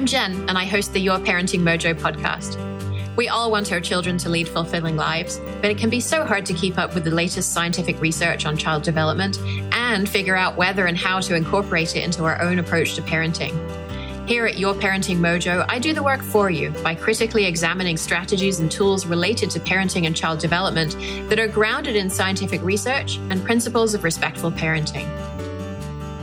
I'm Jen, and I host the Your Parenting Mojo podcast. We all want our children to lead fulfilling lives, but it can be so hard to keep up with the latest scientific research on child development and figure out whether and how to incorporate it into our own approach to parenting. Here at Your Parenting Mojo, I do the work for you by critically examining strategies and tools related to parenting and child development that are grounded in scientific research and principles of respectful parenting.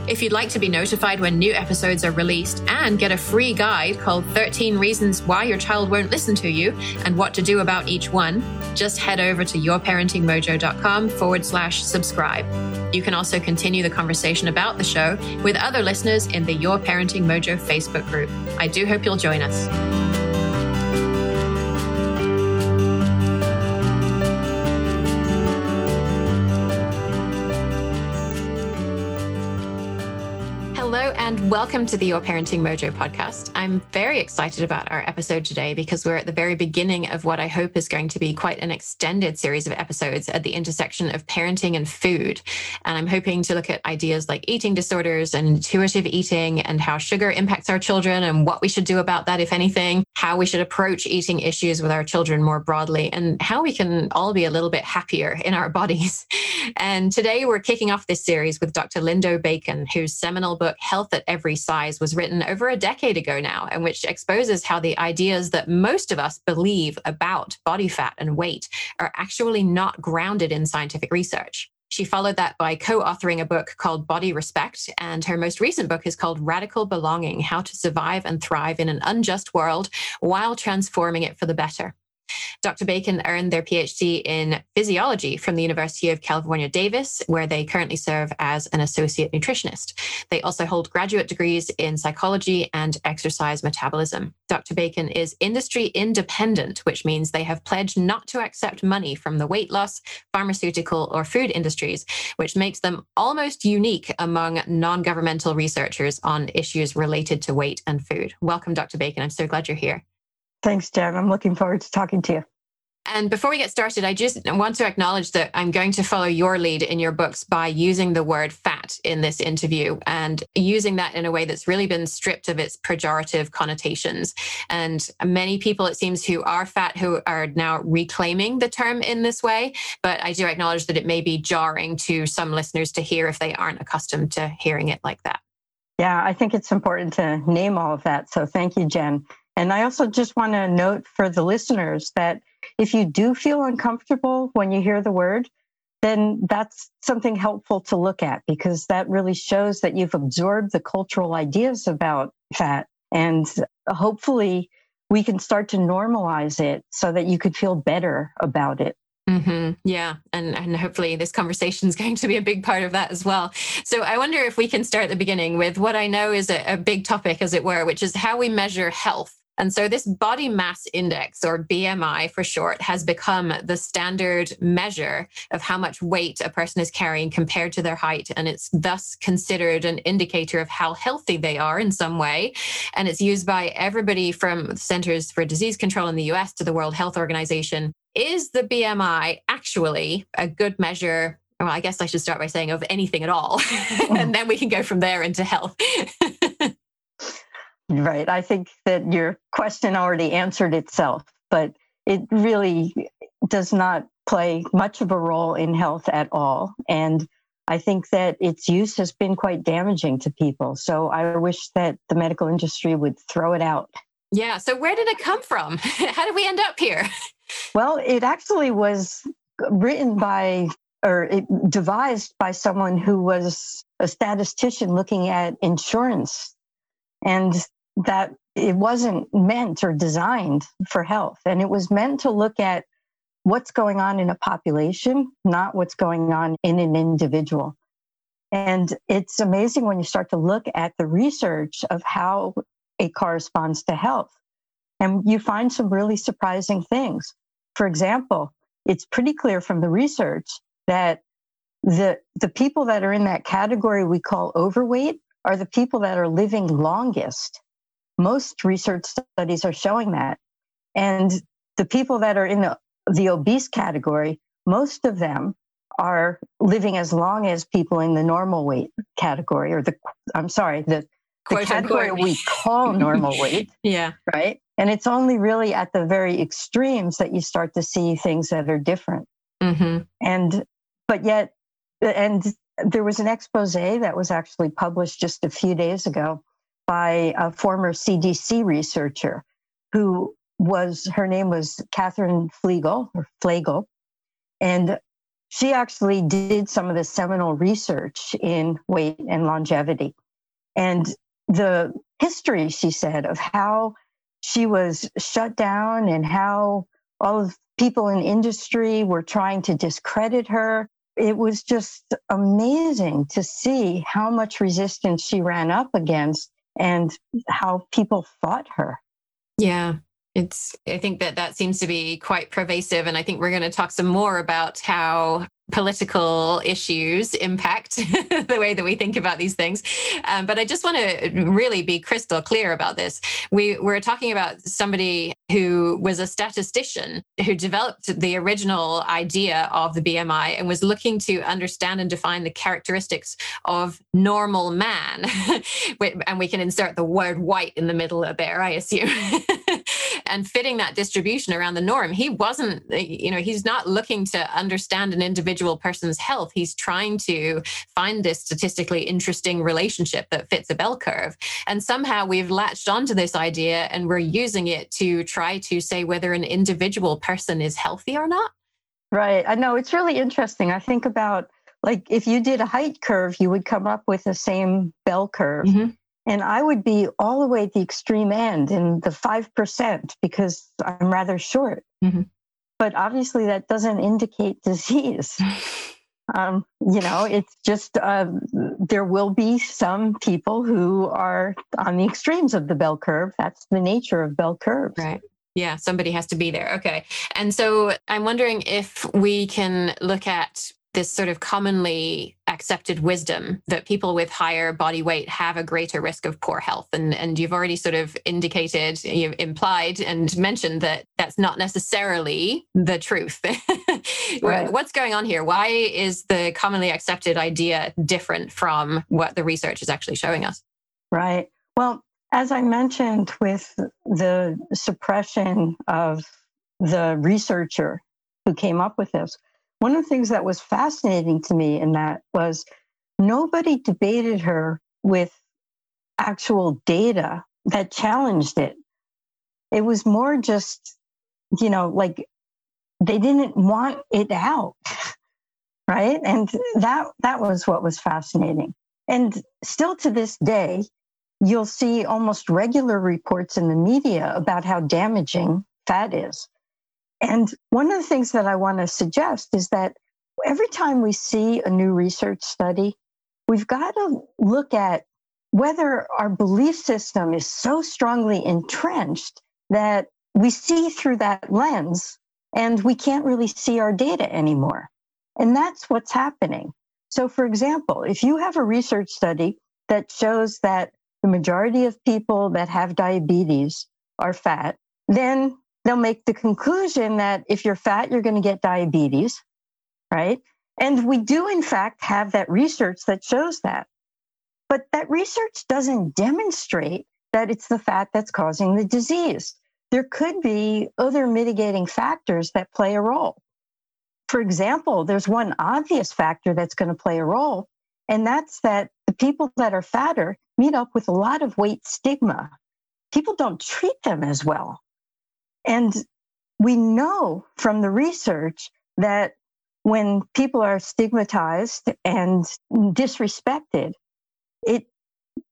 If you'd like to be notified when new episodes are released and get a free guide called 13 Reasons Why Your Child Won't Listen to You and What to Do About Each One, just head over to yourparentingmojo.com forward slash subscribe. You can also continue the conversation about the show with other listeners in the Your Parenting Mojo Facebook group. I do hope you'll join us. Welcome to the Your Parenting Mojo podcast. I'm very excited about our episode today because we're at the very beginning of what I hope is going to be quite an extended series of episodes at the intersection of parenting and food. And I'm hoping to look at ideas like eating disorders and intuitive eating and how sugar impacts our children and what we should do about that, if anything, how we should approach eating issues with our children more broadly, and how we can all be a little bit happier in our bodies. And today we're kicking off this series with Dr. Lindo Bacon, whose seminal book, Health at Every Every size was written over a decade ago now, and which exposes how the ideas that most of us believe about body fat and weight are actually not grounded in scientific research. She followed that by co authoring a book called Body Respect, and her most recent book is called Radical Belonging How to Survive and Thrive in an Unjust World While Transforming It for the Better. Dr. Bacon earned their PhD in physiology from the University of California, Davis, where they currently serve as an associate nutritionist. They also hold graduate degrees in psychology and exercise metabolism. Dr. Bacon is industry independent, which means they have pledged not to accept money from the weight loss, pharmaceutical, or food industries, which makes them almost unique among non governmental researchers on issues related to weight and food. Welcome, Dr. Bacon. I'm so glad you're here. Thanks, Jen. I'm looking forward to talking to you. And before we get started, I just want to acknowledge that I'm going to follow your lead in your books by using the word fat in this interview and using that in a way that's really been stripped of its pejorative connotations. And many people, it seems, who are fat who are now reclaiming the term in this way. But I do acknowledge that it may be jarring to some listeners to hear if they aren't accustomed to hearing it like that. Yeah, I think it's important to name all of that. So thank you, Jen. And I also just want to note for the listeners that if you do feel uncomfortable when you hear the word, then that's something helpful to look at because that really shows that you've absorbed the cultural ideas about fat. And hopefully, we can start to normalize it so that you could feel better about it. Mm-hmm. Yeah. And, and hopefully this conversation is going to be a big part of that as well. So I wonder if we can start at the beginning with what I know is a, a big topic, as it were, which is how we measure health and so this body mass index, or BMI for short, has become the standard measure of how much weight a person is carrying compared to their height. And it's thus considered an indicator of how healthy they are in some way. And it's used by everybody from Centers for Disease Control in the US to the World Health Organization. Is the BMI actually a good measure well, I guess I should start by saying of anything at all, and mm. then we can go from there into health. Right. I think that your question already answered itself, but it really does not play much of a role in health at all. And I think that its use has been quite damaging to people. So I wish that the medical industry would throw it out. Yeah. So where did it come from? How did we end up here? Well, it actually was written by or it devised by someone who was a statistician looking at insurance. And that it wasn't meant or designed for health. And it was meant to look at what's going on in a population, not what's going on in an individual. And it's amazing when you start to look at the research of how it corresponds to health. And you find some really surprising things. For example, it's pretty clear from the research that the, the people that are in that category we call overweight are the people that are living longest. Most research studies are showing that. And the people that are in the, the obese category, most of them are living as long as people in the normal weight category or the, I'm sorry, the the category we call normal weight. yeah. Right. And it's only really at the very extremes that you start to see things that are different. Mm-hmm. And, but yet, and there was an expose that was actually published just a few days ago by a former CDC researcher who was, her name was Katherine Flegal or Flegel. And she actually did some of the seminal research in weight and longevity. And the history, she said, of how she was shut down and how all of people in industry were trying to discredit her. It was just amazing to see how much resistance she ran up against and how people fought her. Yeah. It's, I think that that seems to be quite pervasive. And I think we're going to talk some more about how political issues impact the way that we think about these things. Um, but I just want to really be crystal clear about this. We were talking about somebody who was a statistician who developed the original idea of the BMI and was looking to understand and define the characteristics of normal man. and we can insert the word white in the middle of there, I assume. and fitting that distribution around the norm. He wasn't, you know, he's not looking to understand an individual person's health. He's trying to find this statistically interesting relationship that fits a bell curve. And somehow we've latched onto this idea and we're using it to try to say whether an individual person is healthy or not. Right. I know it's really interesting. I think about like if you did a height curve, you would come up with the same bell curve. Mm-hmm. And I would be all the way at the extreme end in the 5% because I'm rather short. Mm-hmm. But obviously, that doesn't indicate disease. um, you know, it's just uh, there will be some people who are on the extremes of the bell curve. That's the nature of bell curves. Right. Yeah, somebody has to be there. Okay. And so I'm wondering if we can look at this sort of commonly accepted wisdom that people with higher body weight have a greater risk of poor health. And and you've already sort of indicated you've implied and mentioned that that's not necessarily the truth. Right. what's going on here? Why is the commonly accepted idea different from what the research is actually showing us? Right. Well as i mentioned with the suppression of the researcher who came up with this one of the things that was fascinating to me in that was nobody debated her with actual data that challenged it. It was more just, you know, like they didn't want it out. Right. And that that was what was fascinating. And still to this day, you'll see almost regular reports in the media about how damaging fat is. And one of the things that I want to suggest is that every time we see a new research study, we've got to look at whether our belief system is so strongly entrenched that we see through that lens and we can't really see our data anymore. And that's what's happening. So, for example, if you have a research study that shows that the majority of people that have diabetes are fat, then they'll make the conclusion that if you're fat, you're going to get diabetes, right? And we do, in fact, have that research that shows that. But that research doesn't demonstrate that it's the fat that's causing the disease. There could be other mitigating factors that play a role. For example, there's one obvious factor that's going to play a role, and that's that the people that are fatter meet up with a lot of weight stigma. People don't treat them as well. And we know from the research that when people are stigmatized and disrespected, it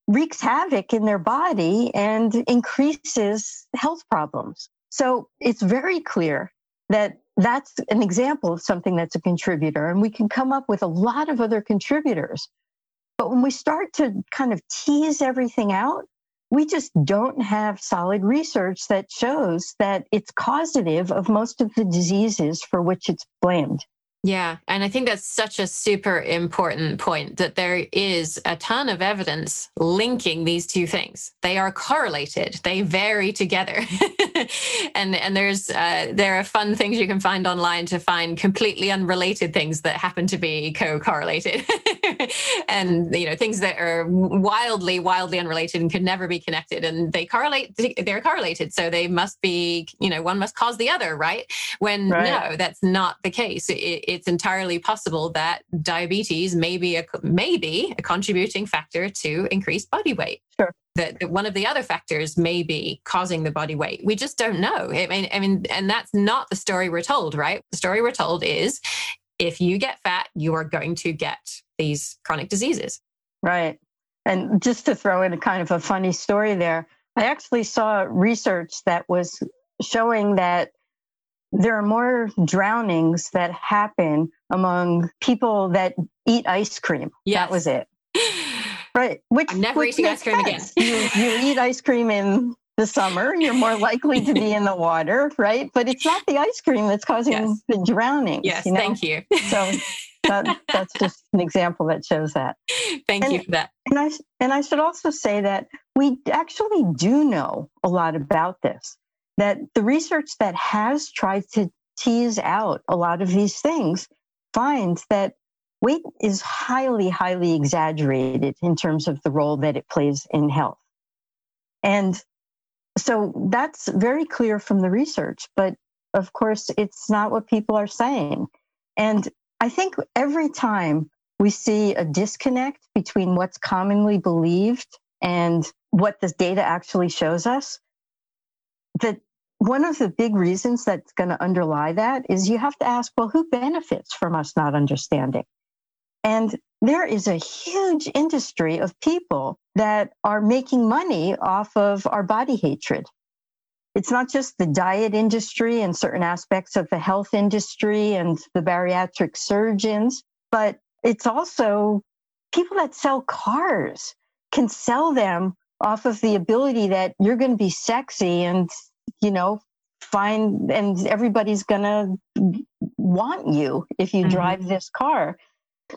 wreaks havoc in their body and increases health problems. So it's very clear that that's an example of something that's a contributor. And we can come up with a lot of other contributors. But when we start to kind of tease everything out, we just don't have solid research that shows that it's causative of most of the diseases for which it's blamed. Yeah. And I think that's such a super important point that there is a ton of evidence linking these two things. They are correlated, they vary together. and and there's uh, there are fun things you can find online to find completely unrelated things that happen to be co-correlated. and you know things that are wildly wildly unrelated and could never be connected and they correlate they're correlated so they must be you know one must cause the other right when right. no that's not the case it, it's entirely possible that diabetes may be a maybe a contributing factor to increased body weight sure that, that, one of the other factors may be causing the body weight. We just don't know. I mean, I mean, and that's not the story we're told, right? The story we're told is if you get fat, you are going to get these chronic diseases. Right. And just to throw in a kind of a funny story there, I actually saw research that was showing that there are more drownings that happen among people that eat ice cream. Yes. That was it. Right. Which I'm never which eating ice cream sense. again. you, you eat ice cream in the summer, you're more likely to be in the water, right? But it's not the ice cream that's causing yes. the drowning. Yes, you know? thank you. so that, that's just an example that shows that. Thank and, you for that. And I and I should also say that we actually do know a lot about this. That the research that has tried to tease out a lot of these things finds that weight is highly, highly exaggerated in terms of the role that it plays in health. And so that's very clear from the research, but of course, it's not what people are saying. And I think every time we see a disconnect between what's commonly believed and what the data actually shows us, that one of the big reasons that's going to underlie that is you have to ask, well, who benefits from us not understanding? And there is a huge industry of people that are making money off of our body hatred. It's not just the diet industry and certain aspects of the health industry and the bariatric surgeons, but it's also people that sell cars can sell them off of the ability that you're going to be sexy and, you know, find and everybody's to want you if you mm-hmm. drive this car.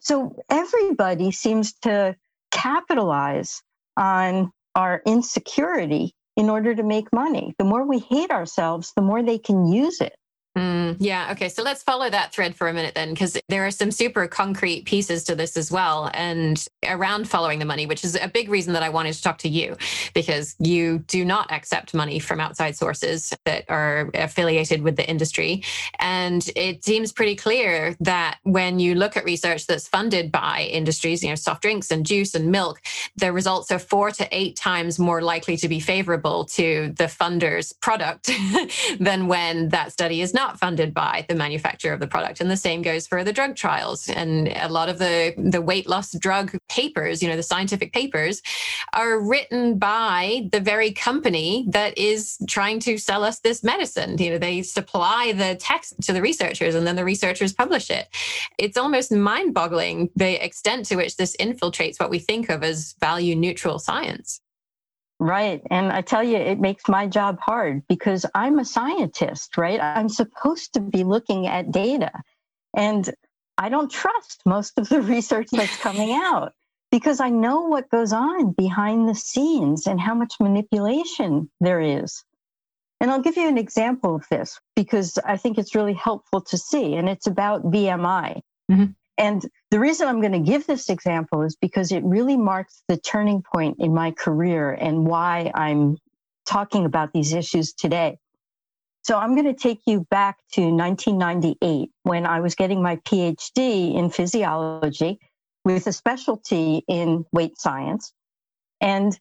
So everybody seems to capitalize on our insecurity in order to make money. The more we hate ourselves, the more they can use it. Mm, yeah. Okay. So let's follow that thread for a minute then, because there are some super concrete pieces to this as well. And around following the money, which is a big reason that I wanted to talk to you, because you do not accept money from outside sources that are affiliated with the industry. And it seems pretty clear that when you look at research that's funded by industries, you know, soft drinks and juice and milk, the results are four to eight times more likely to be favorable to the funder's product than when that study is not funded by the manufacturer of the product. And the same goes for the drug trials. And a lot of the, the weight loss drug papers, you know, the scientific papers, are written by the very company that is trying to sell us this medicine. You know, they supply the text to the researchers and then the researchers publish it. It's almost mind boggling the extent to which this infiltrates what we think of as value neutral science. Right. And I tell you, it makes my job hard because I'm a scientist, right? I'm supposed to be looking at data. And I don't trust most of the research that's coming out because I know what goes on behind the scenes and how much manipulation there is. And I'll give you an example of this because I think it's really helpful to see. And it's about BMI. Mm-hmm. And the reason I'm going to give this example is because it really marks the turning point in my career and why I'm talking about these issues today. So I'm going to take you back to 1998 when I was getting my PhD in physiology with a specialty in weight science. And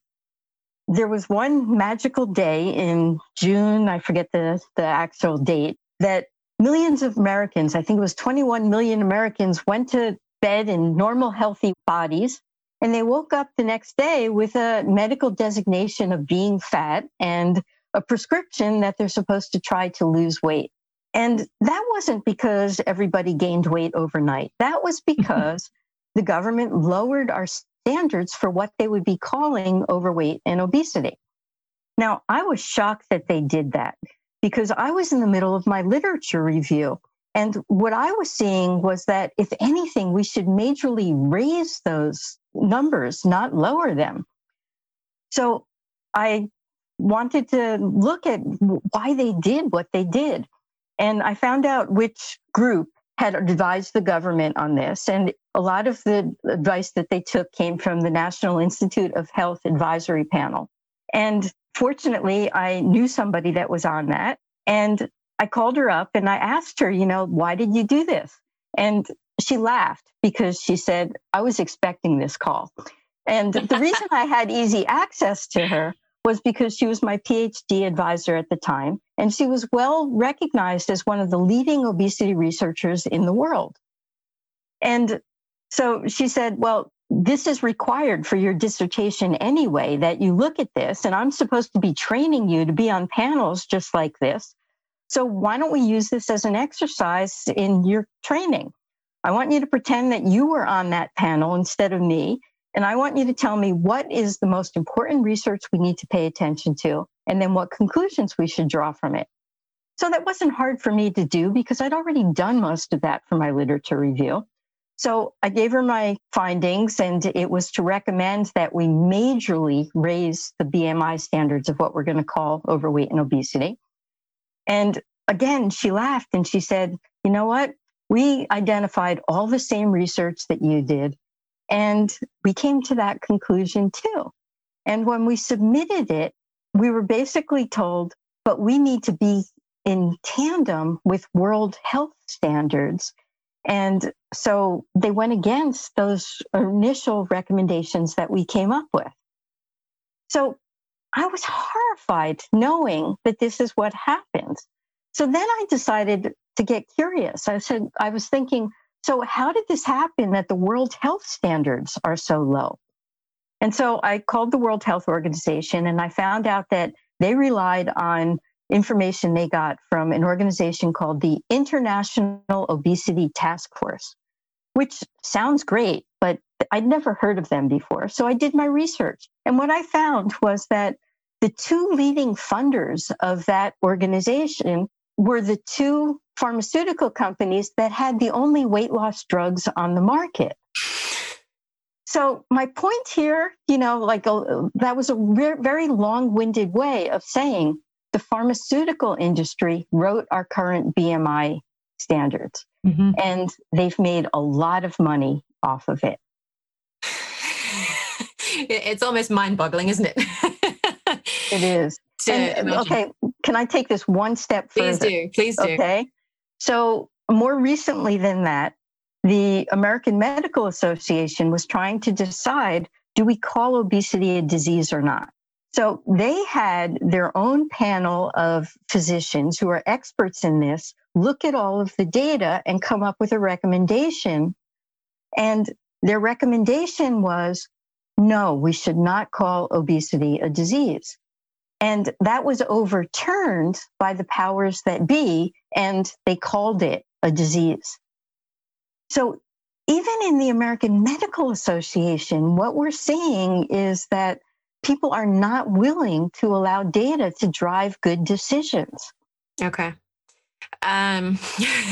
there was one magical day in June, I forget the, the actual date, that millions of Americans, I think it was 21 million Americans, went to bed in normal, healthy bodies. And they woke up the next day with a medical designation of being fat and a prescription that they're supposed to try to lose weight. And that wasn't because everybody gained weight overnight. That was because the government lowered our standards for what they would be calling overweight and obesity. Now, I was shocked that they did that because I was in the middle of my literature review And what I was seeing was that if anything, we should majorly raise those numbers, not lower them. So I wanted to look at why they did what they did. And I found out which group had advised the government on this. And a lot of the advice that they took came from the National Institute of Health Advisory Panel. And fortunately, I knew somebody that was on that. And I called her up and I asked her, you know, why did you do this? And she laughed because she said, I was expecting this call. And the reason I had easy access to her was because she was my PhD advisor at the time, and she was well recognized as one of the leading obesity researchers in the world. And so she said, Well, this is required for your dissertation anyway, that you look at this, and I'm supposed to be training you to be on panels just like this. So why don't we use this as an exercise in your training? I want you to pretend that you were on that panel instead of me. And I want you to tell me what is the most important research we need to pay attention to, and then what conclusions we should draw from it. So that wasn't hard for me to do because I'd already done most of that for my literature review. So I gave her my findings, and it was to recommend that we majorly raise the BMI standards of what we're going to call overweight and obesity. And again, she laughed and she said, You know what? We identified all the same research that you did. And we came to that conclusion too. And when we submitted it, we were basically told, but we need to be in tandem with world health standards. And so they went against those initial recommendations that we came up with. So I was horrified knowing that this is what happened. So then I decided to get curious. I said, I was thinking, so, how did this happen that the World Health Standards are so low? And so I called the World Health Organization and I found out that they relied on information they got from an organization called the International Obesity Task Force, which sounds great, but I'd never heard of them before. So I did my research. And what I found was that the two leading funders of that organization were the two pharmaceutical companies that had the only weight loss drugs on the market. So my point here, you know, like uh, that was a re- very long-winded way of saying the pharmaceutical industry wrote our current BMI standards, mm-hmm. and they've made a lot of money off of it. it's almost mind-boggling, isn't it? it is. And, okay, can I take this one step further? Please do. Please do. Okay. So, more recently than that, the American Medical Association was trying to decide do we call obesity a disease or not? So, they had their own panel of physicians who are experts in this look at all of the data and come up with a recommendation. And their recommendation was no, we should not call obesity a disease. And that was overturned by the powers that be, and they called it a disease. So, even in the American Medical Association, what we're seeing is that people are not willing to allow data to drive good decisions. Okay. Um,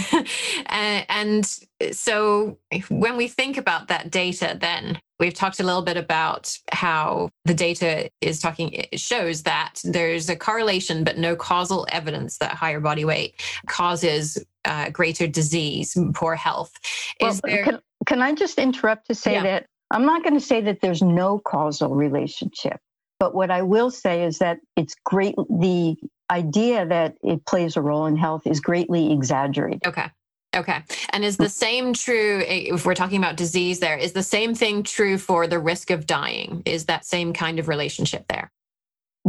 and so when we think about that data, then we've talked a little bit about how the data is talking, it shows that there's a correlation, but no causal evidence that higher body weight causes uh, greater disease, poor health. Is well, there... can, can I just interrupt to say yeah. that I'm not going to say that there's no causal relationship. But what I will say is that it's great. The idea that it plays a role in health is greatly exaggerated. Okay. Okay. And is the same true, if we're talking about disease there, is the same thing true for the risk of dying? Is that same kind of relationship there?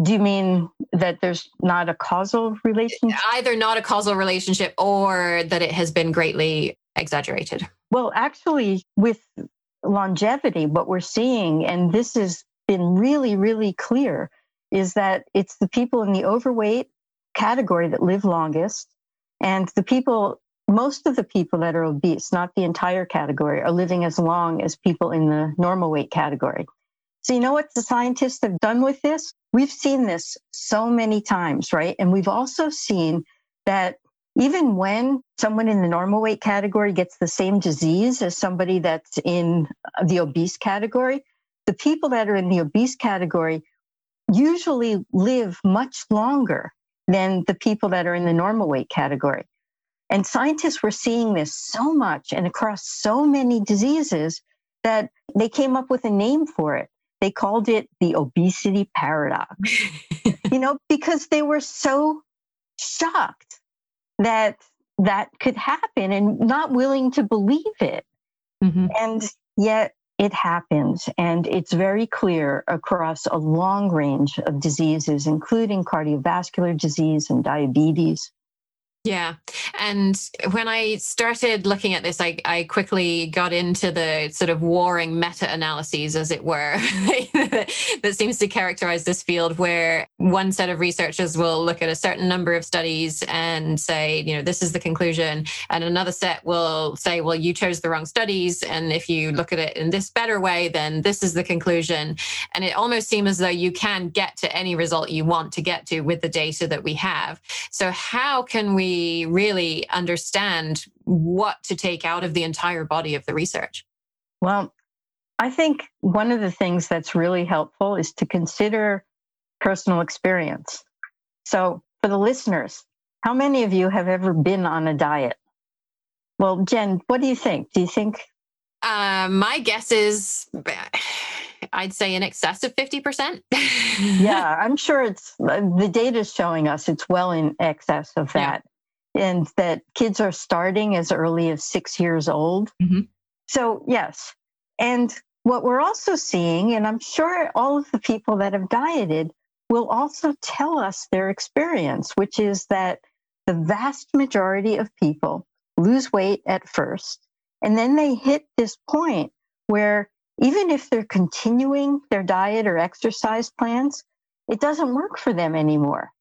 Do you mean that there's not a causal relationship? Either not a causal relationship or that it has been greatly exaggerated. Well, actually, with longevity, what we're seeing, and this has been really, really clear, is that it's the people in the overweight category that live longest. And the people, most of the people that are obese, not the entire category, are living as long as people in the normal weight category. So, you know what the scientists have done with this? We've seen this so many times, right? And we've also seen that even when someone in the normal weight category gets the same disease as somebody that's in the obese category, the people that are in the obese category usually live much longer than the people that are in the normal weight category. And scientists were seeing this so much and across so many diseases that they came up with a name for it. They called it the obesity paradox. you know, because they were so shocked that that could happen and not willing to believe it. Mm-hmm. And yet it happens. And it's very clear across a long range of diseases, including cardiovascular disease and diabetes. Yeah. And when I started looking at this, I, I quickly got into the sort of warring meta analyses, as it were, that seems to characterize this field, where one set of researchers will look at a certain number of studies and say, you know, this is the conclusion. And another set will say, well, you chose the wrong studies. And if you look at it in this better way, then this is the conclusion. And it almost seems as though you can get to any result you want to get to with the data that we have. So, how can we? Really understand what to take out of the entire body of the research? Well, I think one of the things that's really helpful is to consider personal experience. So, for the listeners, how many of you have ever been on a diet? Well, Jen, what do you think? Do you think? Uh, my guess is I'd say in excess of 50%. yeah, I'm sure it's the data is showing us it's well in excess of that and that kids are starting as early as six years old. Mm-hmm. So, yes. And what we're also seeing, and I'm sure all of the people that have dieted will also tell us their experience, which is that the vast majority of people lose weight at first, and then they hit this point where even if they're continuing their diet or exercise plans, it doesn't work for them anymore.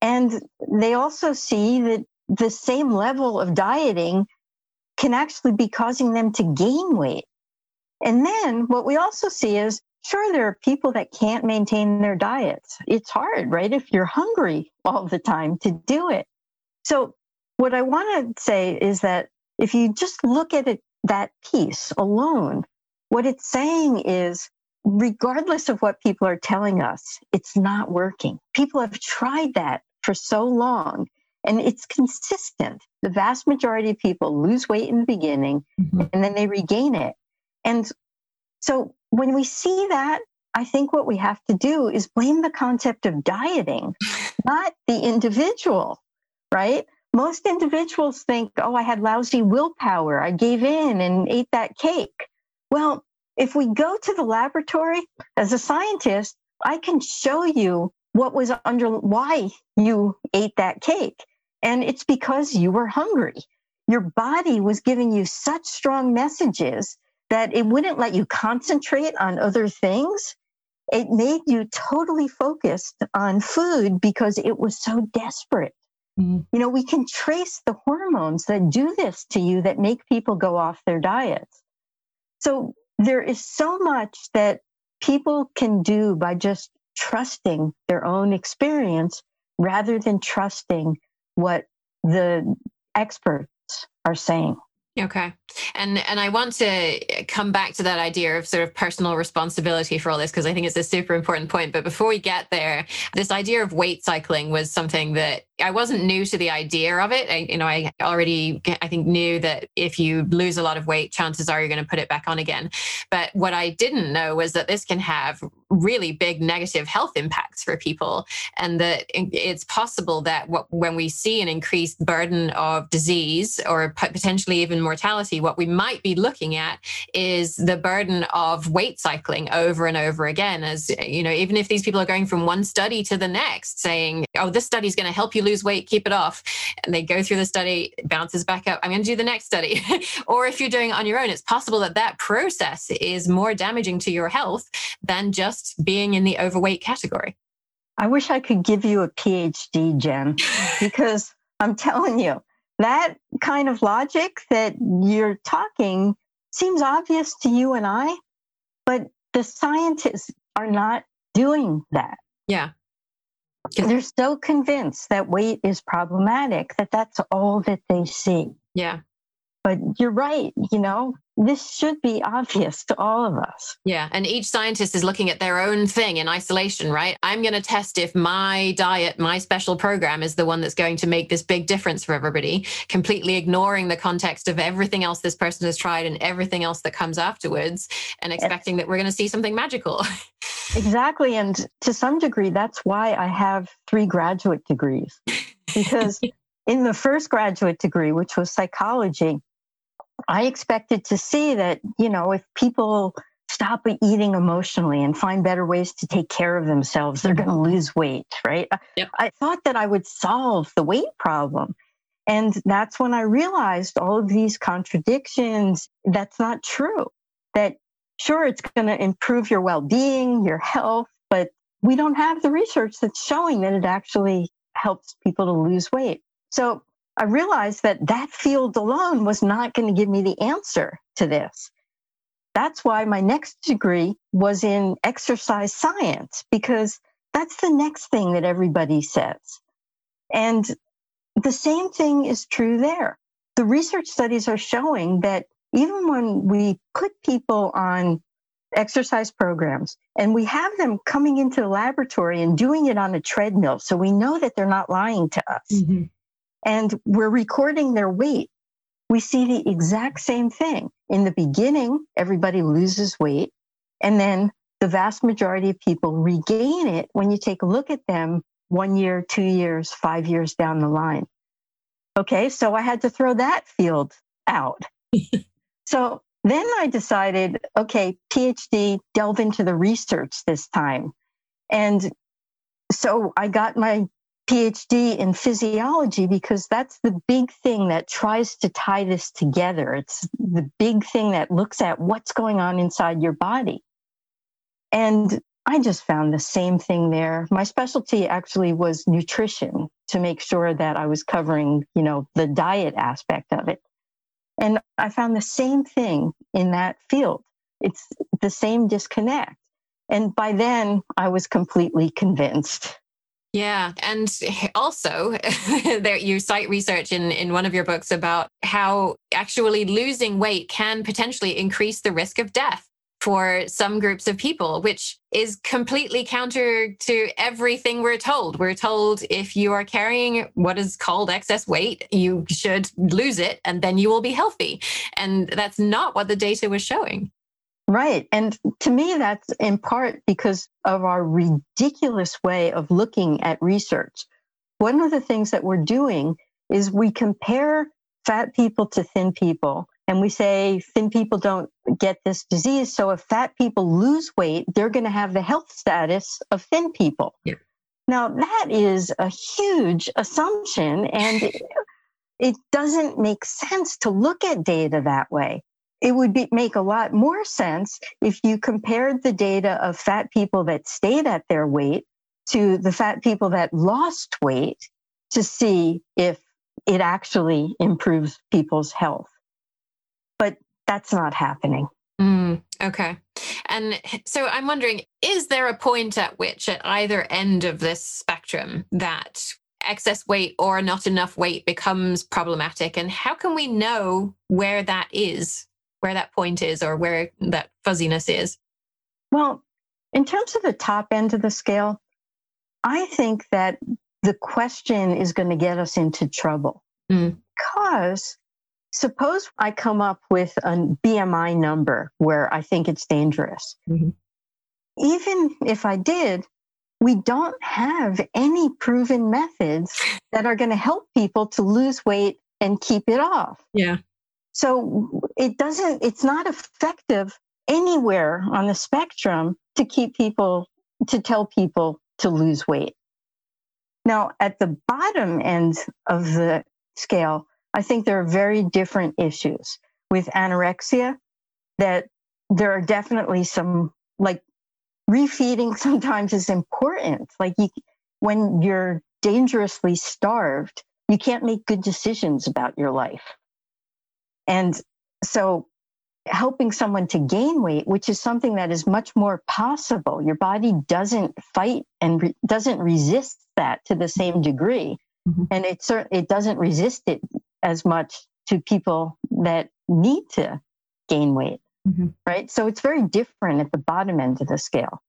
And they also see that the same level of dieting can actually be causing them to gain weight. And then what we also see is sure, there are people that can't maintain their diets. It's hard, right? If you're hungry all the time to do it. So, what I want to say is that if you just look at it, that piece alone, what it's saying is, regardless of what people are telling us, it's not working. People have tried that for so long and it's consistent. The vast majority of people lose weight in the beginning mm-hmm. and then they regain it. And so when we see that, I think what we have to do is blame the concept of dieting, not the individual, right? Most individuals think, oh, I had lousy willpower. I gave in and ate that cake. Well, if we go to the laboratory as a scientist, I can show you what was under why you ate that cake. And it's because you were hungry. Your body was giving you such strong messages that it wouldn't let you concentrate on other things. It made you totally focused on food because it was so desperate. Mm-hmm. You know, we can trace the hormones that do this to you that make people go off their diets. So there is so much that people can do by just trusting their own experience rather than trusting what the experts are saying. Okay. And and I want to come back to that idea of sort of personal responsibility for all this because I think it's a super important point. But before we get there, this idea of weight cycling was something that I wasn't new to the idea of it. I, you know, I already I think knew that if you lose a lot of weight, chances are you're going to put it back on again. But what I didn't know was that this can have really big negative health impacts for people, and that it's possible that what, when we see an increased burden of disease or potentially even mortality, what we might be looking at is the burden of weight cycling over and over again. As you know, even if these people are going from one study to the next, saying, "Oh, this study is going to help you lose weight, keep it off," and they go through the study, bounces back up. I'm going to do the next study. or if you're doing it on your own, it's possible that that process is more damaging to your health than just being in the overweight category. I wish I could give you a PhD, Jen, because I'm telling you, that kind of logic that you're talking seems obvious to you and I, but the scientists are not doing that. Yeah. They're so convinced that weight is problematic that that's all that they see. Yeah. But you're right, you know, this should be obvious to all of us. Yeah. And each scientist is looking at their own thing in isolation, right? I'm going to test if my diet, my special program is the one that's going to make this big difference for everybody, completely ignoring the context of everything else this person has tried and everything else that comes afterwards and expecting that we're going to see something magical. exactly. And to some degree, that's why I have three graduate degrees. Because in the first graduate degree, which was psychology, I expected to see that, you know, if people stop eating emotionally and find better ways to take care of themselves, they're going to lose weight, right? Yep. I thought that I would solve the weight problem. And that's when I realized all of these contradictions. That's not true. That sure, it's going to improve your well being, your health, but we don't have the research that's showing that it actually helps people to lose weight. So I realized that that field alone was not going to give me the answer to this. That's why my next degree was in exercise science, because that's the next thing that everybody says. And the same thing is true there. The research studies are showing that even when we put people on exercise programs and we have them coming into the laboratory and doing it on a treadmill, so we know that they're not lying to us. Mm-hmm and we're recording their weight, we see the exact same thing. In the beginning, everybody loses weight, and then the vast majority of people regain it when you take a look at them one year, two years, five years down the line. Okay, so I had to throw that field out. so then I decided, okay, PhD, delve into the research this time. And so I got my PhD in physiology because that's the big thing that tries to tie this together. It's the big thing that looks at what's going on inside your body. And I just found the same thing there. My specialty actually was nutrition to make sure that I was covering, you know, the diet aspect of it. And I found the same thing in that field. It's the same disconnect. And by then I was completely convinced. Yeah. And also, there you cite research in, in one of your books about how actually losing weight can potentially increase the risk of death for some groups of people, which is completely counter to everything we're told. We're told if you are carrying what is called excess weight, you should lose it and then you will be healthy. And that's not what the data was showing. Right. And to me, that's in part because of our ridiculous way of looking at research. One of the things that we're doing is we compare fat people to thin people. And we say thin people don't get this disease. So if fat people lose weight, they're going to have the health status of thin people. Yeah. Now, that is a huge assumption. And it doesn't make sense to look at data that way it would be, make a lot more sense if you compared the data of fat people that stayed at their weight to the fat people that lost weight to see if it actually improves people's health. But that's not happening. Mm, okay. And so I'm wondering is there a point at which, at either end of this spectrum, that excess weight or not enough weight becomes problematic? And how can we know where that is? Where that point is or where that fuzziness is? Well, in terms of the top end of the scale, I think that the question is going to get us into trouble mm. because suppose I come up with a BMI number where I think it's dangerous. Mm-hmm. Even if I did, we don't have any proven methods that are going to help people to lose weight and keep it off. Yeah. So it doesn't, it's not effective anywhere on the spectrum to keep people, to tell people to lose weight. Now, at the bottom end of the scale, I think there are very different issues with anorexia that there are definitely some like refeeding sometimes is important. Like you, when you're dangerously starved, you can't make good decisions about your life. And so helping someone to gain weight, which is something that is much more possible. Your body doesn't fight and re- doesn't resist that to the same degree. Mm-hmm. And it, it doesn't resist it as much to people that need to gain weight. Mm-hmm. Right. So it's very different at the bottom end of the scale.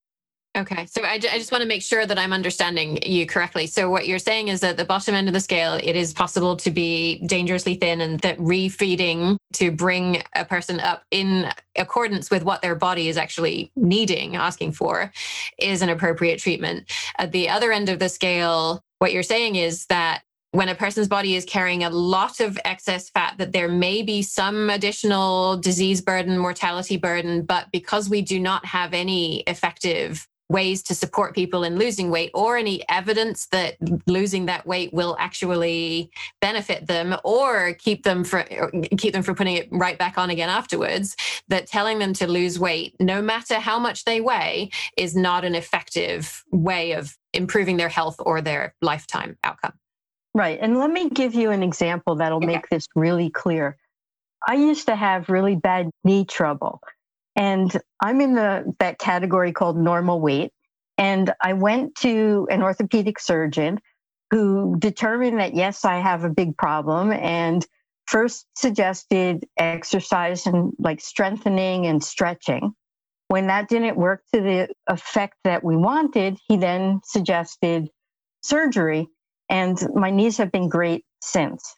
Okay. So I, I just want to make sure that I'm understanding you correctly. So what you're saying is that the bottom end of the scale, it is possible to be dangerously thin and that refeeding to bring a person up in accordance with what their body is actually needing, asking for, is an appropriate treatment. At the other end of the scale, what you're saying is that when a person's body is carrying a lot of excess fat, that there may be some additional disease burden, mortality burden, but because we do not have any effective ways to support people in losing weight or any evidence that losing that weight will actually benefit them or keep them from keep them from putting it right back on again afterwards. That telling them to lose weight no matter how much they weigh is not an effective way of improving their health or their lifetime outcome. Right. And let me give you an example that'll make this really clear. I used to have really bad knee trouble and I'm in the that category called normal weight. And I went to an orthopedic surgeon who determined that yes, I have a big problem and first suggested exercise and like strengthening and stretching. When that didn't work to the effect that we wanted, he then suggested surgery. And my knees have been great since.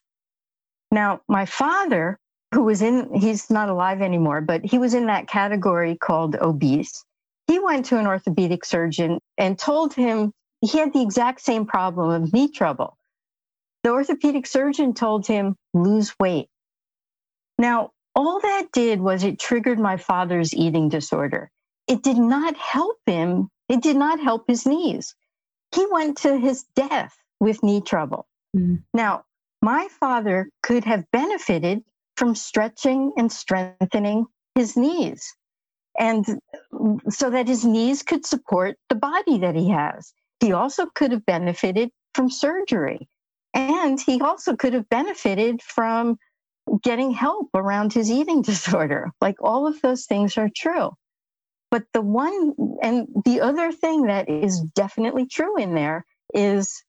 Now, my father who was in, he's not alive anymore, but he was in that category called obese. He went to an orthopedic surgeon and told him he had the exact same problem of knee trouble. The orthopedic surgeon told him, lose weight. Now, all that did was it triggered my father's eating disorder. It did not help him. It did not help his knees. He went to his death with knee trouble. Mm. Now, my father could have benefited from stretching and strengthening his knees. And so that his knees could support the body that he has. He also could have benefited from surgery. And he also could have benefited from getting help around his eating disorder. Like all of those things are true. But the one, and the other thing that is definitely true in there is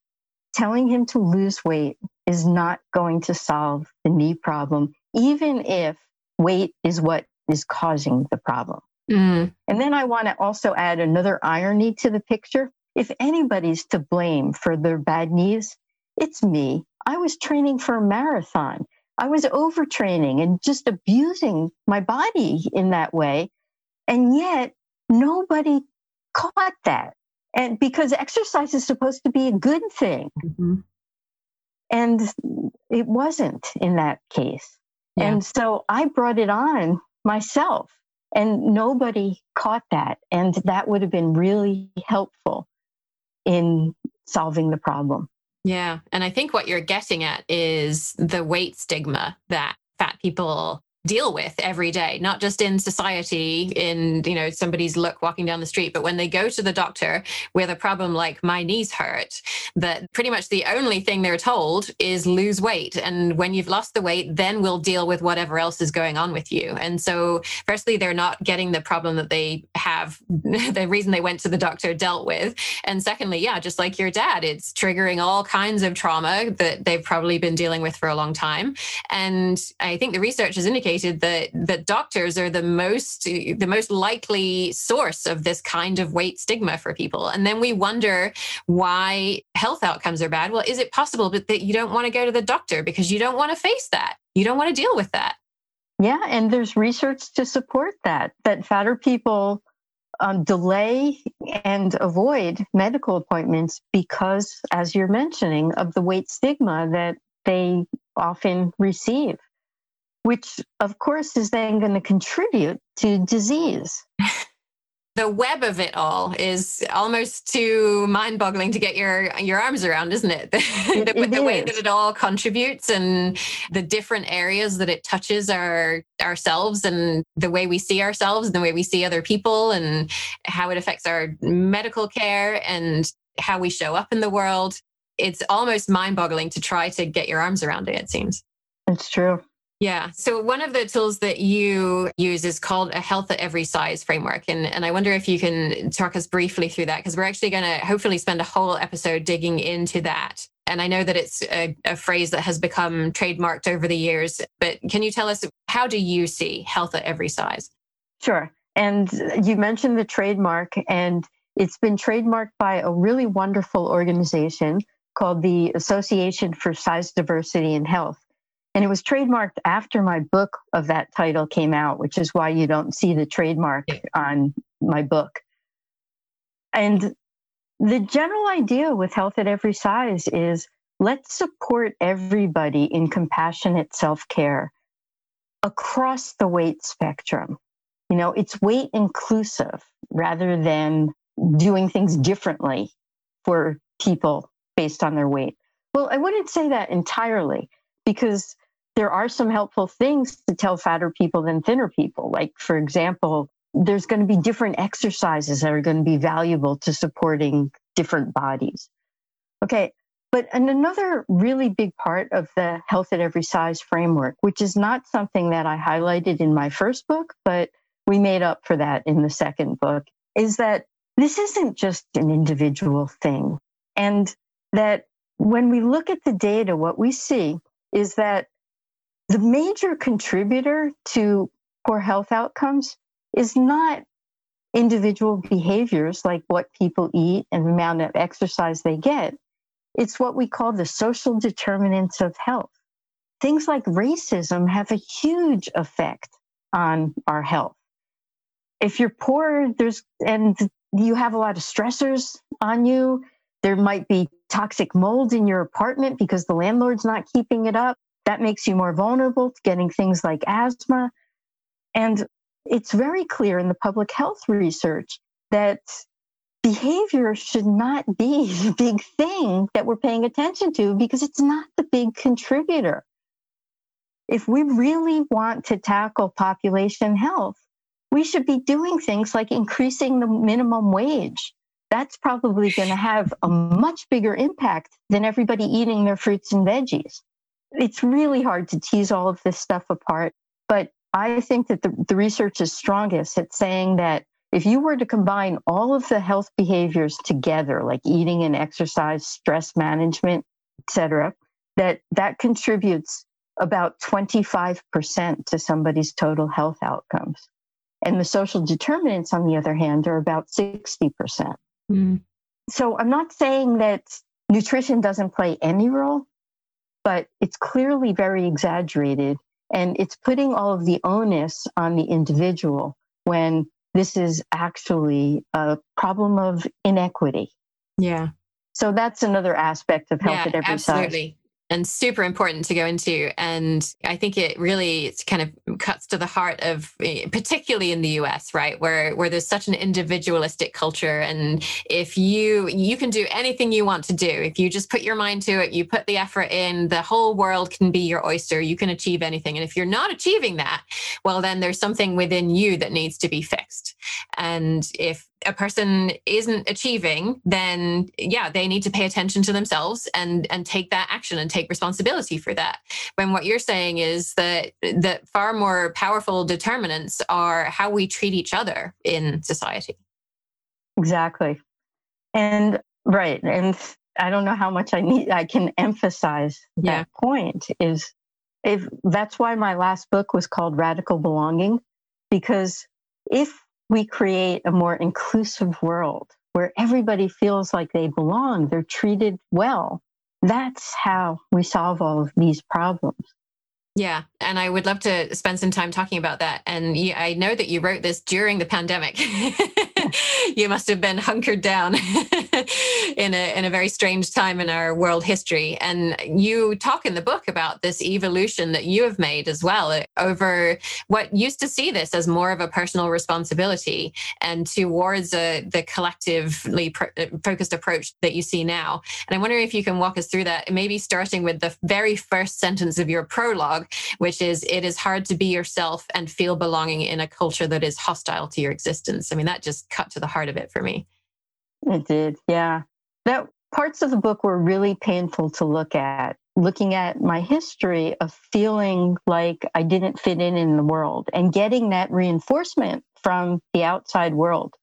telling him to lose weight is not going to solve the knee problem even if weight is what is causing the problem. Mm. And then I want to also add another irony to the picture. If anybody's to blame for their bad knees, it's me. I was training for a marathon. I was overtraining and just abusing my body in that way. And yet nobody caught that. And because exercise is supposed to be a good thing. Mm-hmm. And it wasn't in that case. Yeah. And so I brought it on myself and nobody caught that. And that would have been really helpful in solving the problem. Yeah. And I think what you're getting at is the weight stigma that fat people deal with every day not just in society in you know somebody's look walking down the street but when they go to the doctor with a problem like my knees hurt that pretty much the only thing they're told is lose weight. And when you've lost the weight then we'll deal with whatever else is going on with you. And so firstly they're not getting the problem that they have the reason they went to the doctor dealt with. And secondly yeah just like your dad it's triggering all kinds of trauma that they've probably been dealing with for a long time. And i think the research has indicated indicated that that doctors are the most the most likely source of this kind of weight stigma for people. And then we wonder why health outcomes are bad. Well, is it possible that you don't want to go to the doctor because you don't want to face that? You don't want to deal with that. Yeah, and there's research to support that that fatter people um, delay and avoid medical appointments because, as you're mentioning, of the weight stigma that they often receive which of course is then going to contribute to disease. the web of it all is almost too mind-boggling to get your your arms around, isn't it? the, it, it the way that it all contributes and the different areas that it touches our ourselves and the way we see ourselves and the way we see other people and how it affects our medical care and how we show up in the world. It's almost mind-boggling to try to get your arms around it. It seems. It's true. Yeah. So one of the tools that you use is called a health at every size framework. And, and I wonder if you can talk us briefly through that, because we're actually going to hopefully spend a whole episode digging into that. And I know that it's a, a, phrase that has become trademarked over the years, but can you tell us how do you see health at every size? Sure. And you mentioned the trademark, and it's been trademarked by a really wonderful organization called the Association for Size Diversity in Health. And it was trademarked after my book of that title came out, which is why you don't see the trademark on my book. And the general idea with health at every size is let's support everybody in compassionate self care across the weight spectrum. You know, it's weight inclusive rather than doing things differently for people based on their weight. Well, I wouldn't say that entirely because there are some helpful things to tell fatter people than thinner people. Like, for example, there's going to be different exercises that are going to be valuable to supporting different bodies. Okay. But and another really big part of the health at every size framework, which is not something that I highlighted in my first book, but we made up for that in the second book, is that this isn't just an individual thing. And that when we look at the data, what we see is that the major contributor to poor health outcomes is not individual behaviors like what people eat and the amount of exercise they get. It's what we call the social determinants of health. Things like racism have a huge effect on our health. If you're poor, there's and you have a lot of stressors on you. There might be toxic mold in your apartment because the landlord's not keeping it up. That makes you more vulnerable to getting things like asthma. And it's very clear in the public health research that behavior should not be the big thing that we're paying attention to because it's not the big contributor. If we really want to tackle population health, we should be doing things like increasing the minimum wage. That's probably going to have a much bigger impact than everybody eating their fruits and veggies it's really hard to tease all of this stuff apart. But I think that the, the research is strongest at saying that if you were to combine all of the health behaviors together, like eating and exercise, stress management, etc., that that contributes about 25% to somebody's total health outcomes. And the social determinants, on the other hand, are about 60%. Mm. So I'm not saying that nutrition doesn't play any role, but it's clearly very exaggerated and it's putting all of the onus on the individual when this is actually a problem of inequity. Yeah. So that's another aspect of health yeah, at every absolutely. size and super important to go into. And I think it really kind of cuts to the heart of, eh, particularly in the US, right, where where there's such an individualistic culture, and if you you can do anything you want to do, if you just put your mind to it, you put the effort in, the whole world can be your oyster. You can achieve anything, and if you're not achieving that, well, then there's something within you that needs to be fixed. And if a person isn't achieving, then yeah, they need to pay attention to themselves and and take that action and take responsibility for that. When what you're saying is that that far more powerful determinants are how we treat each other in society. Exactly. And right. And I don't know how much I need I can emphasize that yeah. point is if that's why my last book was called Radical Belonging, because if we create a more inclusive world where everybody feels like they belong, they're treated well. That's how we solve all of these problems. Yeah, and I would love to spend some time talking about that. And I know that you wrote this during the pandemic. you must have been hunkered down in a in a very strange time in our world history. And you talk in the book about this evolution that you have made as well over what used to see this as more of a personal responsibility and towards a, the collectively uh, focused approach that you see now. And I wonder if you can walk us through that, maybe starting with the very first sentence of your prologue, which is it is hard to be yourself and feel belonging in a culture that is hostile to your existence. I mean, that just cut to the heart of it for me. It did, yeah. That parts of the book were really painful to look at looking at my history of feeling like I didn't fit in in the world and getting that reinforcement from the outside world.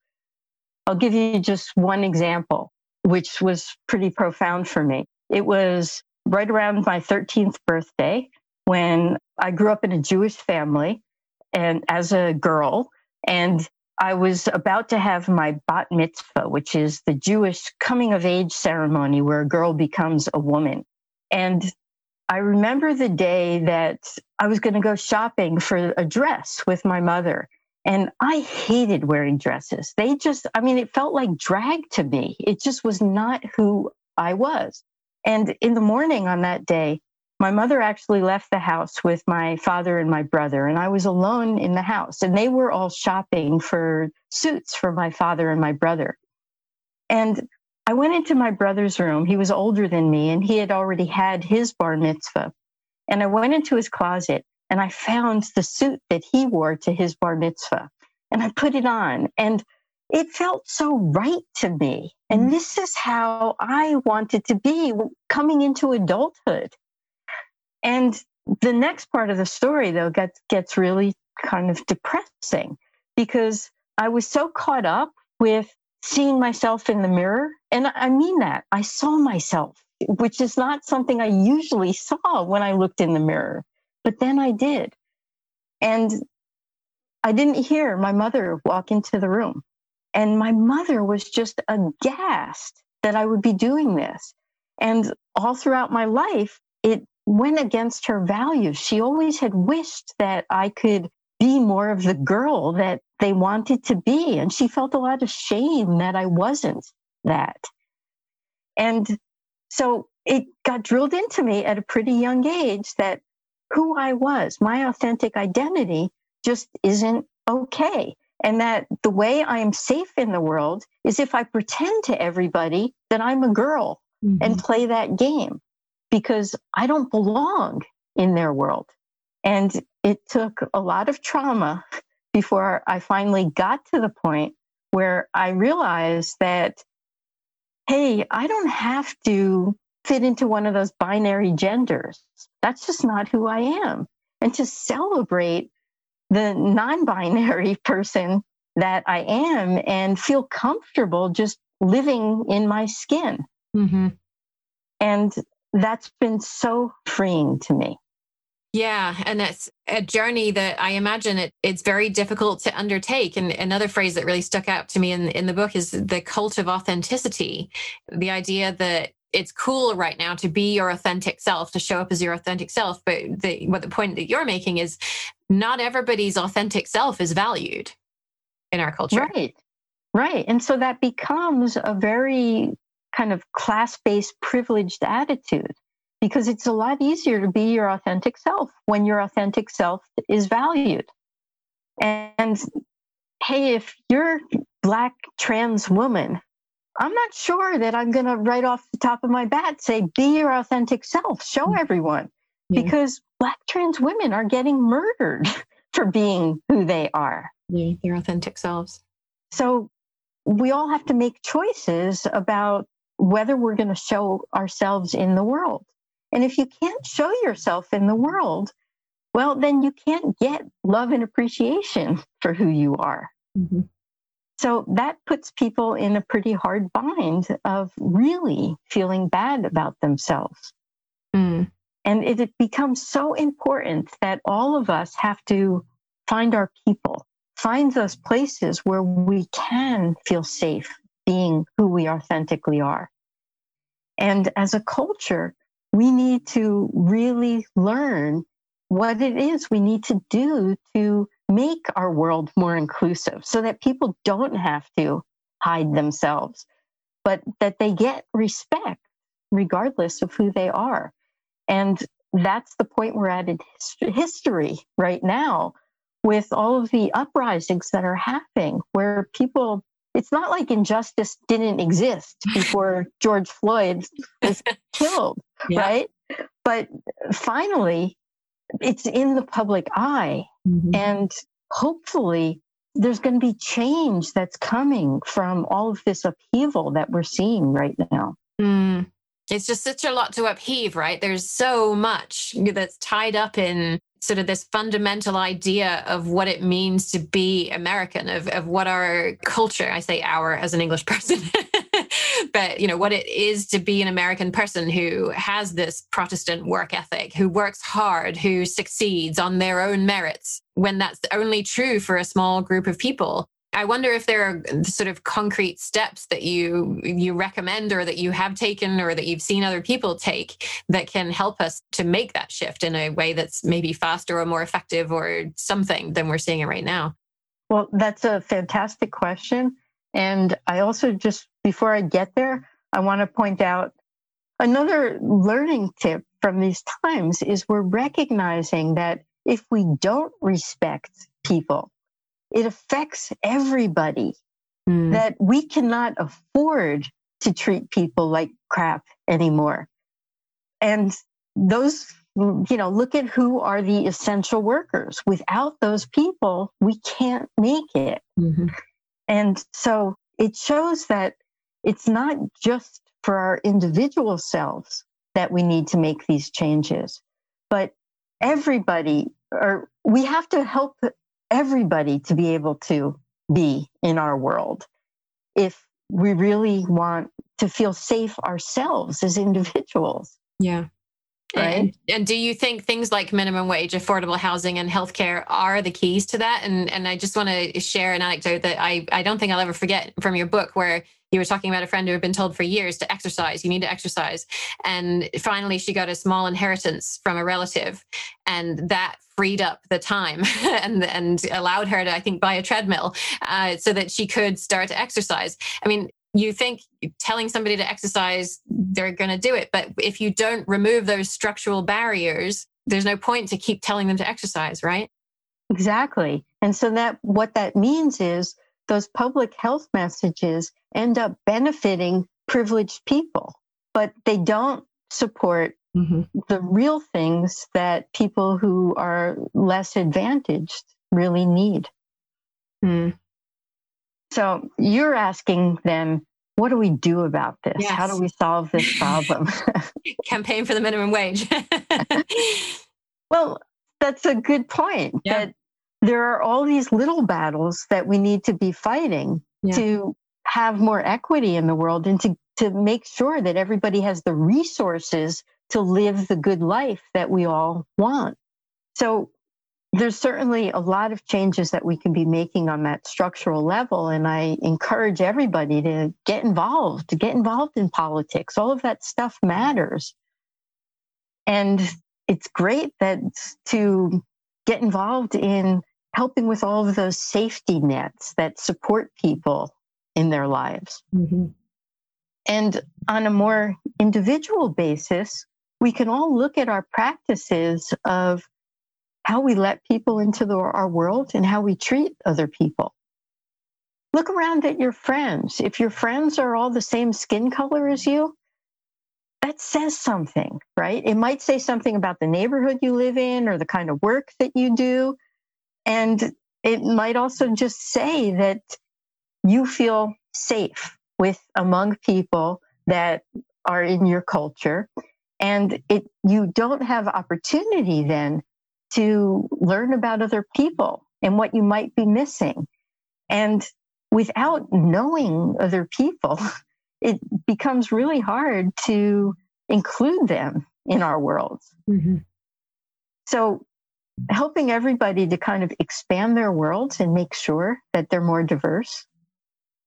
I'll give you just one example, which was pretty profound for me. It was right around my 13th birthday when I grew up in a Jewish family and as a girl, and I was about to have my bat mitzvah, which is the Jewish coming of age ceremony where a girl becomes a woman. And I remember the day that I was going to go shopping for a dress with my mother. And I hated wearing dresses. They just, I mean, it felt like drag to me. It just was not who I was. And in the morning on that day, my mother actually left the house with my father and my brother, and I was alone in the house. And they were all shopping for suits for my father and my brother. And I went into my brother's room. He was older than me, and he had already had his bar mitzvah. And I went into his closet and I found the suit that he wore to his bar mitzvah. And I put it on, and it felt so right to me. And mm. this is how I wanted to be coming into adulthood. And the next part of the story, though, gets, gets really kind of depressing because I was so caught up with seeing myself in the mirror. And I mean that I saw myself, which is not something I usually saw when I looked in the mirror. But then I did. And I didn't hear my mother walk into the room. And my mother was just aghast that I would be doing this. And all throughout my life, it went against her values. She always had wished that I could be more of the girl that they wanted to be. And she felt a lot of shame that I wasn't that. And so it got drilled into me at a pretty young age that who I was, my authentic identity, just isn't okay. And that the way I am safe in the world is if I pretend to everybody that I'm a girl mm-hmm. and play that game because I don't belong in their world. And it took a lot of trauma before I finally got to the point where I realized that, hey, I don't have to fit into one of those binary genders. That's just not who I am. And to celebrate the non binary person that I am and feel comfortable just living in my skin. Mm-hmm. And that's been so freeing to me. Yeah, and it's a journey that I imagine it, it's very difficult to undertake. And another phrase that really stuck out to me in, in the book is the cult of authenticity. The idea that it's cool right now to be your authentic self, to show up as your authentic self. But the, what the point that you're making is not everybody's authentic self is valued in our culture. Right. Right. And so that becomes a very kind of class based privileged attitude because it's a lot easier to be your authentic self when your authentic self is valued. And hey, if you're black trans woman, I'm not sure that I'm going to right off the top of my bat say, be your authentic self, show mm. everyone, yeah. because black trans women are getting murdered for being who they are. Yeah, their authentic selves. So we all have to make choices about whether we're going to show ourselves in the world. And if you can't show yourself in the world, well, then you can't get love and appreciation for who you are. Mm-hmm. So that puts people in a pretty hard bind of really feeling bad about themselves. Mm. And it, it becomes so important that all of us have to find our people, find those places where we can feel safe being who we authentically are. And as a culture, we need to really learn what it is we need to do to make our world more inclusive so that people don't have to hide themselves, but that they get respect regardless of who they are. And that's the point we're at in history right now with all of the uprisings that are happening where people it's not like injustice didn't exist before George Floyd was killed, yeah. right? But finally, it's in the public eye. Mm-hmm. And hopefully, there's going to be change that's coming from all of this upheaval that we're seeing right now. Mm. It's just such a lot to upheave, right? There's so much that's tied up in sort of this fundamental idea of what it means to be American, of, of what our culture, I say our as an English person, but you know, what it is to be an American person who has this Protestant work ethic, who works hard, who succeeds on their own merits, when that's only true for a small group of people. I wonder if there are sort of concrete steps that you you recommend or that you have taken or that you've seen other people take that can help us to make that shift in a way that's maybe faster or more effective or something than we're seeing it right now. Well, that's a fantastic question. And I also just before I get there, I want to point out another learning tip from these times is we're recognizing that if we don't respect people it affects everybody mm. that we cannot afford to treat people like crap anymore. And those, you know, look at who are the essential workers. Without those people, we can't make it. Mm-hmm. And so it shows that it's not just for our individual selves that we need to make these changes, but everybody, or we have to help everybody to be able to be in our world if we really want to feel safe ourselves as individuals. Yeah. Right. And, and, do you think things like minimum wage, affordable housing, and healthcare are the keys to that? And and I just want to share an anecdote that I, I don't think I'll ever forget from your book where you were talking about a friend who had been told for years to exercise. You need to exercise. And finally she got a small inheritance from a relative. And that freed up the time and and allowed her to, I think, buy a treadmill uh, so that she could start to exercise. I mean, you think telling somebody to exercise, they're going to do it. But if you don't remove those structural barriers, there's no point to keep telling them to exercise, right? Exactly. And so that what that means is those public health messages end up benefiting privileged people, but they don't support mm-hmm. the real things that people who are less advantaged really need. Mm. So you're asking them, what do we do about this? Yes. How do we solve this problem? Campaign for the minimum wage. well, that's a good point. Yeah. That there are all these little battles that we need to be fighting yeah. to have more equity in the world and to, to make sure that everybody has the resources to live the good life that we all want. So there's certainly a lot of changes that we can be making on that structural level. And I encourage everybody to get involved, to get involved in politics. All of that stuff matters. And it's great that to get involved in helping with all of those safety nets that support people in their lives. Mm-hmm. And on a more individual basis, we can all look at our practices of how we let people into the, our world and how we treat other people. Look around at your friends. If your friends are all the same skin color as you, that says something, right? It might say something about the neighborhood you live in or the kind of work that you do. And it might also just say that you feel safe with among people that are in your culture and it you don't have opportunity then to learn about other people and what you might be missing and without knowing other people it becomes really hard to include them in our worlds mm-hmm. so helping everybody to kind of expand their worlds and make sure that they're more diverse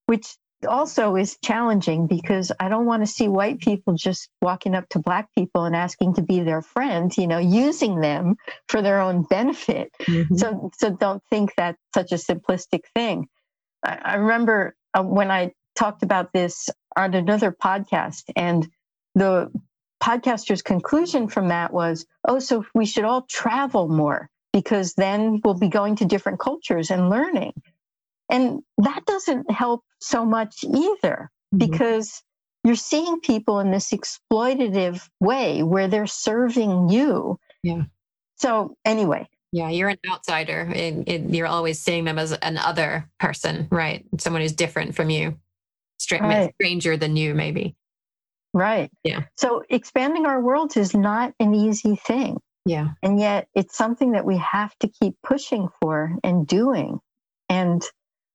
which also is challenging because I don't want to see white people just walking up to black people and asking to be their friend, you know, using them for their own benefit. Mm-hmm. So, so don't think that's such a simplistic thing. I, I remember uh, when I talked about this on another podcast, and the podcaster's conclusion from that was, oh, so we should all travel more because then we'll be going to different cultures and learning. And that doesn't help so much either mm-hmm. because you're seeing people in this exploitative way where they're serving you. Yeah. So, anyway. Yeah, you're an outsider and, you're always seeing them as an other person, right? Someone who's different from you, Str- right. stranger than you, maybe. Right. Yeah. So expanding our worlds is not an easy thing. Yeah. And yet it's something that we have to keep pushing for and doing. And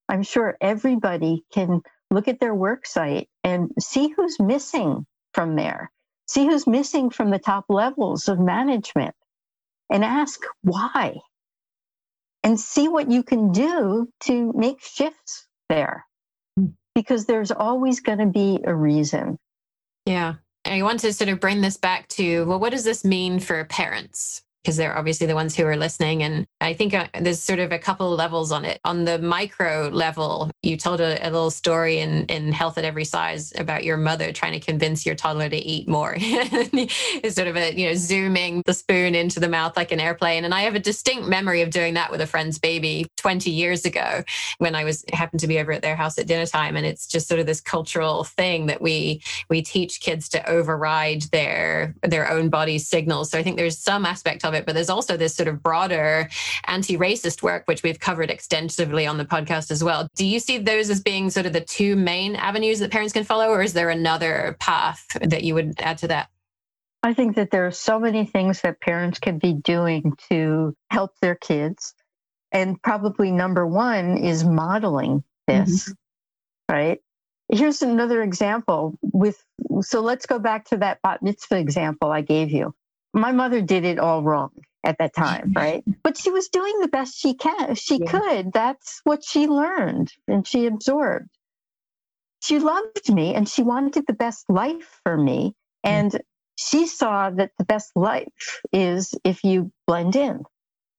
I'm sure everybody can look at their work site and see who's missing from there, see who's missing from the top levels of management, and ask why. And see what you can do to make shifts there. Hmm. Because there's always going to be a reason. Yeah. I want to sort of bring this back to well, what does this mean for parents? Because they're obviously the ones who are listening. And I think uh, there's sort of a couple levels on it. On the micro level, you told a, a, little story in, in Health at Every Size about your mother trying to convince your toddler to eat more. it's sort of a, you know, zooming the spoon into the mouth like an airplane. And I have a distinct memory of doing that with a friend's baby 20 years ago when I was happened to be over at their house at dinner time. And it's just sort of this cultural thing that we we teach kids to override their their own body's signals. So I think there's some aspect it, but there's also this sort of broader anti racist work, which we've covered extensively on the podcast as well. Do you see those as being sort of the two main avenues that parents can follow, or is there another path that you would add to that? I think that there are so many things that parents can be doing to help their kids. And probably number one is modeling this, mm-hmm. right? Here's another example with, so let's go back to that bat mitzvah example I gave you my mother did it all wrong at that time, right? But she was doing the best she can, she yeah. could. That's what she learned and she absorbed. She loved me and she wanted the best life for me. And mm. she saw that the best life is if you blend in.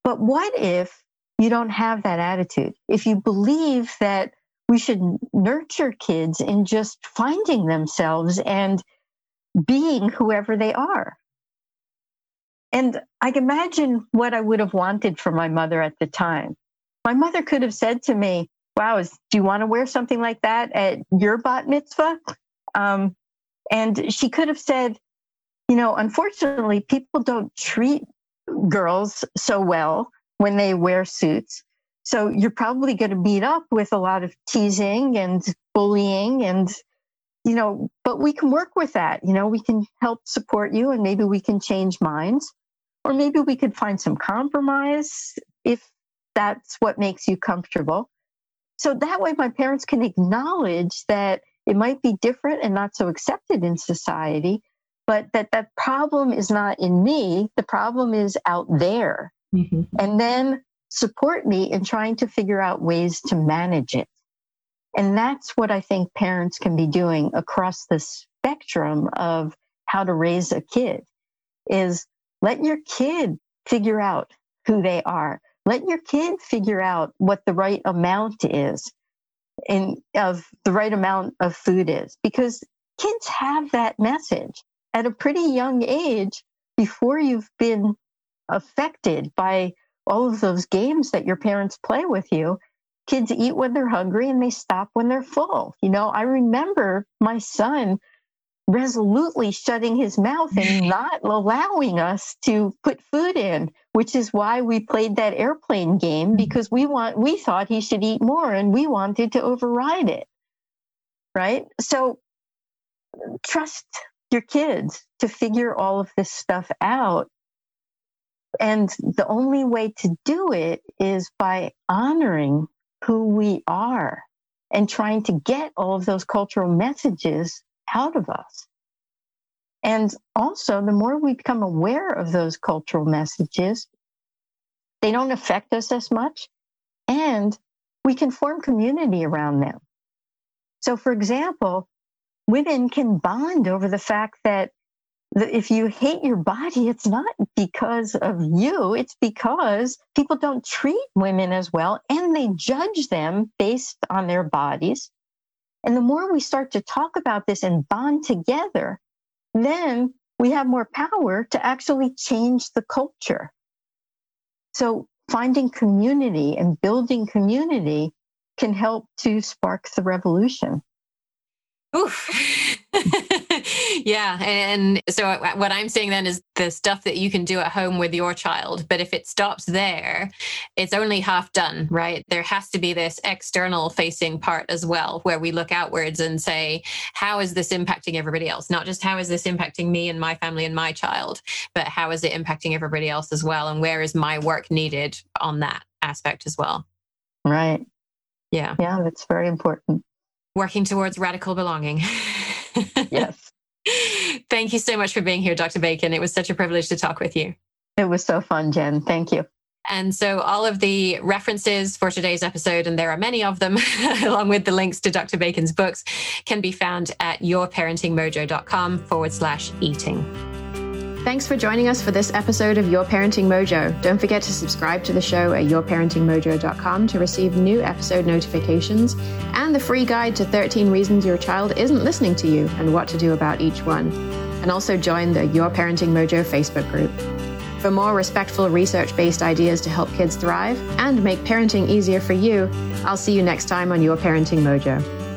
But what if you don't have that attitude? If you believe that we should nurture kids in just finding themselves and being whoever they are. And I imagine what I would have wanted for my mother at the time. My mother could have said to me, Wow, do you want to wear something like that at your bat mitzvah? Um, and she could have said, You know, unfortunately, people don't treat girls so well when they wear suits. So you're probably going to meet up with a lot of teasing and bullying and you know, but we can work with that. You know, we can help support you and maybe we can change minds. Or maybe we could find some compromise if that's what makes you comfortable. So that way, my parents can acknowledge that it might be different and not so accepted in society, but that that problem is not in me. The problem is out there. Mm-hmm. And then support me in trying to figure out ways to manage it. And that's what I think parents can be doing across the spectrum of how to raise a kid is let your kid figure out who they are. Let your kid figure out what the right amount is in of the right amount of food is because kids have that message at a pretty young age before you've been affected by all of those games that your parents play with you kids eat when they're hungry and they stop when they're full you know i remember my son resolutely shutting his mouth and not allowing us to put food in which is why we played that airplane game mm-hmm. because we want we thought he should eat more and we wanted to override it right so trust your kids to figure all of this stuff out and the only way to do it is by honoring who we are and trying to get all of those cultural messages out of us. And also, the more we become aware of those cultural messages, they don't affect us as much, and we can form community around them. So, for example, women can bond over the fact that if you hate your body, it's not because of you, it's because people don't treat women as well and they judge them based on their bodies. And the more we start to talk about this and bond together, then we have more power to actually change the culture. So finding community and building community can help to spark the revolution. Oof. yeah. And so uh, what I'm saying then is the stuff that you can do at home with your child. But if it stops there, it's only half done, right? There has to be this external facing part as well, where we look outwards and say, how is this impacting everybody else? Not just how is this impacting me and my family and my child, but how is it impacting everybody else as well? And where is my work needed on that aspect as well? Right. Yeah. Yeah, that's very important. Working towards radical belonging. yes. Thank you so much for being here, Dr. Bacon. It was such a privilege to talk with you. It was so fun, Jen. Thank you. And so, all of the references for today's episode, and there are many of them, along with the links to Dr. Bacon's books, can be found at yourparentingmojo.com forward slash eating. Thanks for joining us for this episode of Your Parenting Mojo. Don't forget to subscribe to the show at yourparentingmojo.com to receive new episode notifications and the free guide to 13 reasons your child isn't listening to you and what to do about each one. And also join the Your Parenting Mojo Facebook group. For more respectful, research based ideas to help kids thrive and make parenting easier for you, I'll see you next time on Your Parenting Mojo.